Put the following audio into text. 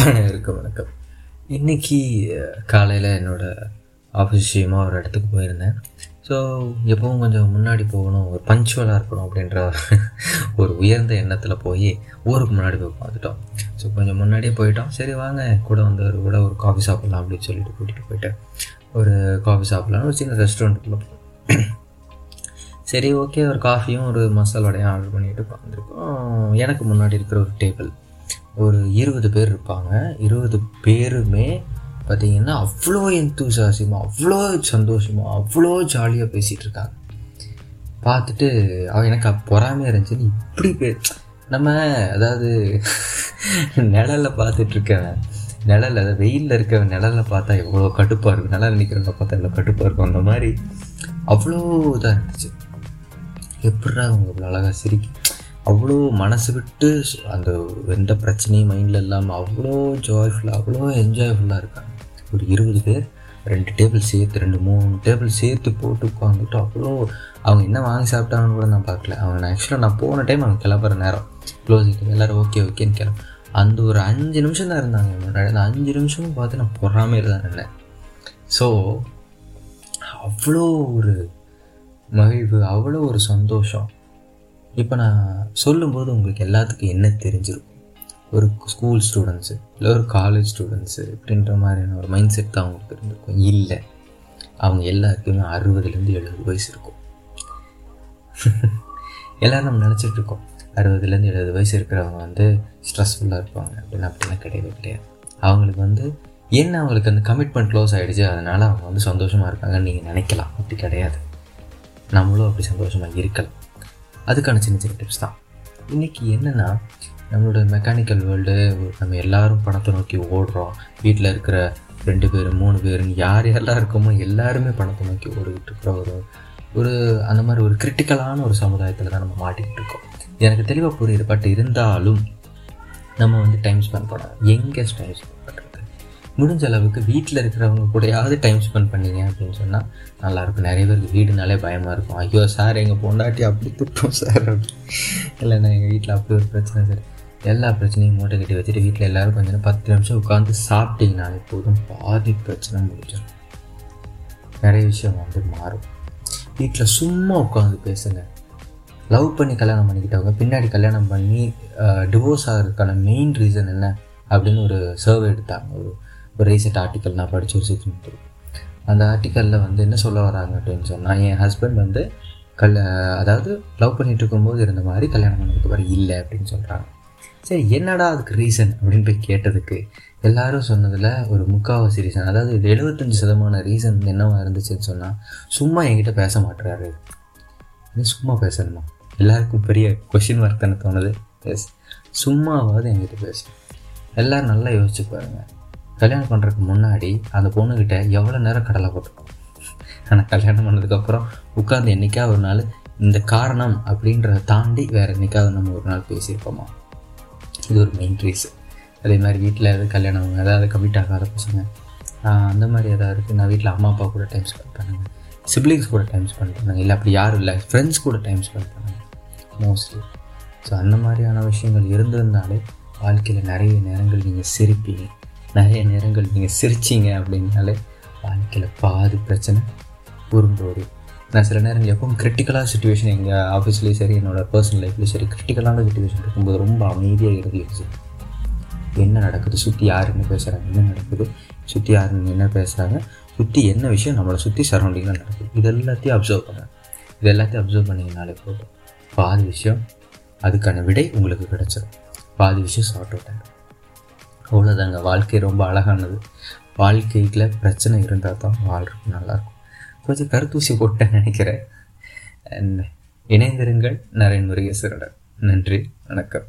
அனைவருக்கும் வணக்கம். இன்றைக்கி காலையில் என்னோடய ஆஃபீஸ் விஷயமாக ஒரு இடத்துக்கு போயிருந்தேன். ஸோ எப்பவும் கொஞ்சம் முன்னாடி போகணும் ஒரு பஞ்சுவலாக இருக்கணும் அப்படின்ற ஒரு உயர்ந்த எண்ணத்தில் போய் ஊருக்கு முன்னாடி போய் பார்த்துட்டோம் ஸோ கொஞ்சம் முன்னாடியே போயிட்டோம். சரி வாங்க கூட வந்து கூட ஒரு காஃபி சாப்பிட்லாம் அப்படின்னு சொல்லிட்டு கூட்டிகிட்டு போயிட்டு ஒரு காஃபி சாப்பிட்லாம் ஒரு சின்ன ரெஸ்டாரண்ட்டுக்குள்ளே சரி ஓகே ஒரு காஃபியும் ஒரு மசாலாவடையும் ஆர்டர் பண்ணிட்டு உட்காந்துருக்கோம். எனக்கு முன்னாடி இருக்கிற ஒரு டேபிள் ஒரு இருபது பேர் இருப்பாங்க. இருபது பேருமே பார்த்திங்கன்னா அவ்வளோ எந்தூசாசியமாக அவ்வளோ சந்தோஷமாக அவ்வளோ ஜாலியாக பேசிகிட்டு இருக்காங்க. பார்த்துட்டு அவன் எனக்கு பொறாமையாக இருந்துச்சுன்னு இப்படி பே நம்ம அதாவது நிழலில் பார்த்துட்ருக்கவன் நிழல் அதாவது வெயிலில் இருக்க நிழலில் பார்த்தா எவ்வளோ கடுப்பாக இருக்கும். நிழல் நிற்கிறவங்க பார்த்தா எவ்வளோ கடுப்பாக இருக்கும் அந்த மாதிரி அவ்வளோ இதாக இருந்துச்சு. எப்படா அவங்க அவ்வளோ அழகாக சிரிக்கும் அவ்வளோ மனசு விட்டு அந்த எந்த பிரச்சனையும் மைண்டில் இல்லாமல் அவ்வளோ ஜாய்ஃபுல்லாக அவ்வளோ என்ஜாய்ஃபுல்லாக இருக்காங்க. ஒரு இருபது பேர் ரெண்டு டேபிள் சேர்த்து ரெண்டு மூணு டேபிள் சேர்த்து போட்டு உட்காந்துட்டு அவ்வளோ அவங்க என்ன வாங்கி சாப்பிட்டாங்கன்னு கூட நான் பார்க்கல. அவங்க ஆக்சுவலாக நான் போன டைம் அவங்க கிளம்புற நேரம். க்ளோசிங் எல்லோரும் ஓகே ஓகேன்னு கிளம்ப அந்த ஒரு அஞ்சு நிமிஷம் தான் இருந்தாங்க. முன்னாடி அந்த அஞ்சு நிமிஷமும் பார்த்து நான் பொறாமையில் தான் இருந்தேன் ஸோ அவ்வளோ ஒரு மகிழ்வு அவ்வளோ ஒரு சந்தோஷம். இப்போ நான் சொல்லும்போது உங்களுக்கு எல்லாத்துக்கும் என்ன தெரிஞ்சிடும் ஒரு ஸ்கூல் ஸ்டூடெண்ட்ஸு இல்லை ஒரு காலேஜ் ஸ்டூடெண்ட்ஸு அப்படின்ற மாதிரியான ஒரு மைண்ட் செட் தான் அவங்களுக்கு இருந்திருக்கும். இல்லை. அவங்க எல்லாருக்குமே அறுபதுலேருந்து எழுபது வயசு இருக்கும். எல்லோரும் நம்ம நினச்சிட்ருக்கோம் அறுபதுலேருந்து எழுபது வயசு இருக்கிறவங்க வந்து ஸ்ட்ரெஸ்ஃபுல்லாக இருப்பாங்க. அப்படின்னு அப்படிலாம் கிடையவே கிடையாது. அவங்களுக்கு வந்து என்ன அவங்களுக்கு அந்த கமிட்மெண்ட் க்ளோஸ் ஆகிடுச்சு அதனால் அவங்க வந்து சந்தோஷமாக இருக்காங்கன்னு நீங்கள் நினைக்கலாம். அப்படி கிடையாது. நம்மளும் அப்படி சந்தோஷமாக இருக்கலாம். அதுக்கான சின்ன சின்ன டிப்ஸ் தான். இன்றைக்கி என்னென்னா நம்மளோட மெக்கானிக்கல் வேர்ல்டு நம்ம எல்லோரும் பணத்தை நோக்கி ஓடுறோம். வீட்டில் இருக்கிற ரெண்டு பேர் மூணு பேருன்னு யார் யாரெல்லாம் இருக்கோமோ எல்லாருமே பணத்தை நோக்கி ஓடிக்கிட்டு இருக்கிற ஒரு ஒரு அந்த மாதிரி ஒரு கிரிட்டிக்கலான ஒரு சமுதாயத்தில் தான் நம்ம மாட்டிக்கிட்டு இருக்கோம். எனக்கு தெளிவாக புரியுது. பட் இருந்தாலும் நம்ம வந்து டைம் ஸ்பெண்ட் பண்ணோம் எங்கே டைம் ஸ்பெண்ட் பண்ணுறோம் முடிஞ்ச அளவுக்கு வீட்டில் இருக்கிறவங்க கூடயாவது டைம் ஸ்பெண்ட் பண்ணிங்க அப்படின்னு சொன்னால் நல்லாயிருக்கும் நிறைய பேருக்கு வீடுனாலே பயமாக இருக்கும். ஐயோ சார் எங்கள் பொண்டாட்டி அப்படி திட்டோம் சார் அப்படி. எங்கள் வீட்டில் அப்படி ஒரு பிரச்சனை சார். எல்லா பிரச்சனையும் மூட்டை கட்டி வச்சுட்டு வீட்டில் எல்லோரும் கொஞ்சம் பத்து நிமிஷம் உட்காந்து சாப்பிட்டீங்கனாலே போதும். பாதி பிரச்சனை முடிஞ்சிடும். நிறைய விஷயம் வந்து மாறும். வீட்டில் சும்மா உட்காந்து பேசுங்க. லவ் பண்ணி கல்யாணம் பண்ணிக்கிட்டவங்க பின்னாடி கல்யாணம் பண்ணி டிவோர்ஸ் ஆகிறதுக்கான மெயின் ரீசன் என்ன? அப்படின்னு ஒரு சர்வே எடுத்தாங்க. ஒரு ஒரு ரீசெண்ட் ஆர்டிக்கல் நான் படித்து ஒரு சிக்ஸ் அந்த ஆர்டிக்கலில் வந்து என்ன சொல்ல வராங்க அப்படின்னு சொன்னால் என் ஹஸ்பண்ட் வந்து கல் அதாவது லவ் பண்ணிகிட்டு இருக்கும்போது இருந்த மாதிரி கல்யாணம் பண்ணதுக்கு பிறகு இல்லை அப்படின்னு சொல்கிறாங்க சரி என்னடா அதுக்கு ரீசன் அப்படின்னு போய் கேட்டதுக்கு எல்லாரும் சொன்னதில் ஒரு முக்கால்வாசி ரீசன் அதாவது இது எழுபத்தஞ்சு சதமான ரீசன் என்னவா இருந்துச்சுன்னு சொன்னால் சும்மா என்கிட்ட பேச மாட்டுறாரு சும்மா பேசணுமா? எல்லாருக்கும் பெரிய கொஷின் ஒர்க் தானே தோணுது. எஸ் சும்மாவாவது என்கிட்ட பேசு. எல்லோரும் நல்லா யோசிச்சு பாருங்கள் கல்யாணம் பண்ணுறதுக்கு முன்னாடி அந்த பொண்ணுக்கிட்ட எவ்வளோ நேரம் கடலை போட்டிருக்கோம் ஆனால் கல்யாணம் பண்ணதுக்கப்புறம் உட்காந்து என்றைக்காவது ஒரு நாள் இந்த காரணம் அப்படின்றத தாண்டி வேறு என்றைக்காவது நம்ம ஒரு நாள் பேசியிருப்போமா? இது ஒரு மெயின் ரீசன் அதே மாதிரி வீட்டில் எதாவது கல்யாணம் ஏதாவது கமிட் ஆகாத பசங்க. அந்த மாதிரி எதாவது இருக்குது நான் வீட்டில் அம்மா அப்பா கூட டைம் ஸ்பெண்ட் பண்ணுங்க. சிப்ளிங்ஸ் கூட டைம் ஸ்பெண்ட் பண்ணுங்க. இல்லை அப்படி யாரும் இல்லை. ஃப்ரெண்ட்ஸ் கூட டைம் ஸ்பெண்ட் பண்ணுங்க. மோஸ்ட்லி ஸோ அந்த மாதிரியான விஷயங்கள் இருந்திருந்தாலே வாழ்க்கையில் நிறைய நேரங்கள் நீங்கள் சிரிப்பீங்க. நிறைய நேரங்கள் நீங்கள் சிரிச்சிங்க அப்படின்னாலே வாழ்க்கையில் பாதி பிரச்சனை உருண்டோடி நான் சில நேரங்கள் எப்பவும் கிரிட்டிக்கலாக சுச்சுவேஷன் எங்கள் ஆஃபீஸ்லேயும் சரி என்னோடய பர்சனல் லைஃப்லேயும் சரி கிரிட்டிக்கலான சுச்சுவேஷன் இருக்கும்போது ரொம்ப அமைதியாக இருந்துச்சு. என்ன நடக்குது? சுற்றி யார் என்ன பேசுகிறாங்க என்ன நடக்குது? சுற்றி யார் என்ன பேசுகிறாங்க சுற்றி என்ன விஷயம்? நம்மளை சுற்றி சரௌண்டிங்கில் நடக்குது. இது எல்லாத்தையும் அப்சர்வ் பண்ணுறேன் இது எல்லாத்தையும் அப்சர்வ் பண்ணிங்கனாலே போதும். பாதி விஷயம் அதுக்கான விடை உங்களுக்கு கிடச்சிடும் பாதி விஷயம் சார்ட் அவுட் ஆகிடும் அவ்வளோதாங்க வாழ்க்கை ரொம்ப அழகானது. வாழ்க்கையில் பிரச்சனை இருந்தால் தான் வாழ்றது நல்லாயிருக்கும். கொஞ்சம் கருத்தூசி போட்டேன்னு நினைக்கிறேன். இணைந்திருங்கள். நரேன் முருகேஸ்வரோட நன்றி. வணக்கம்.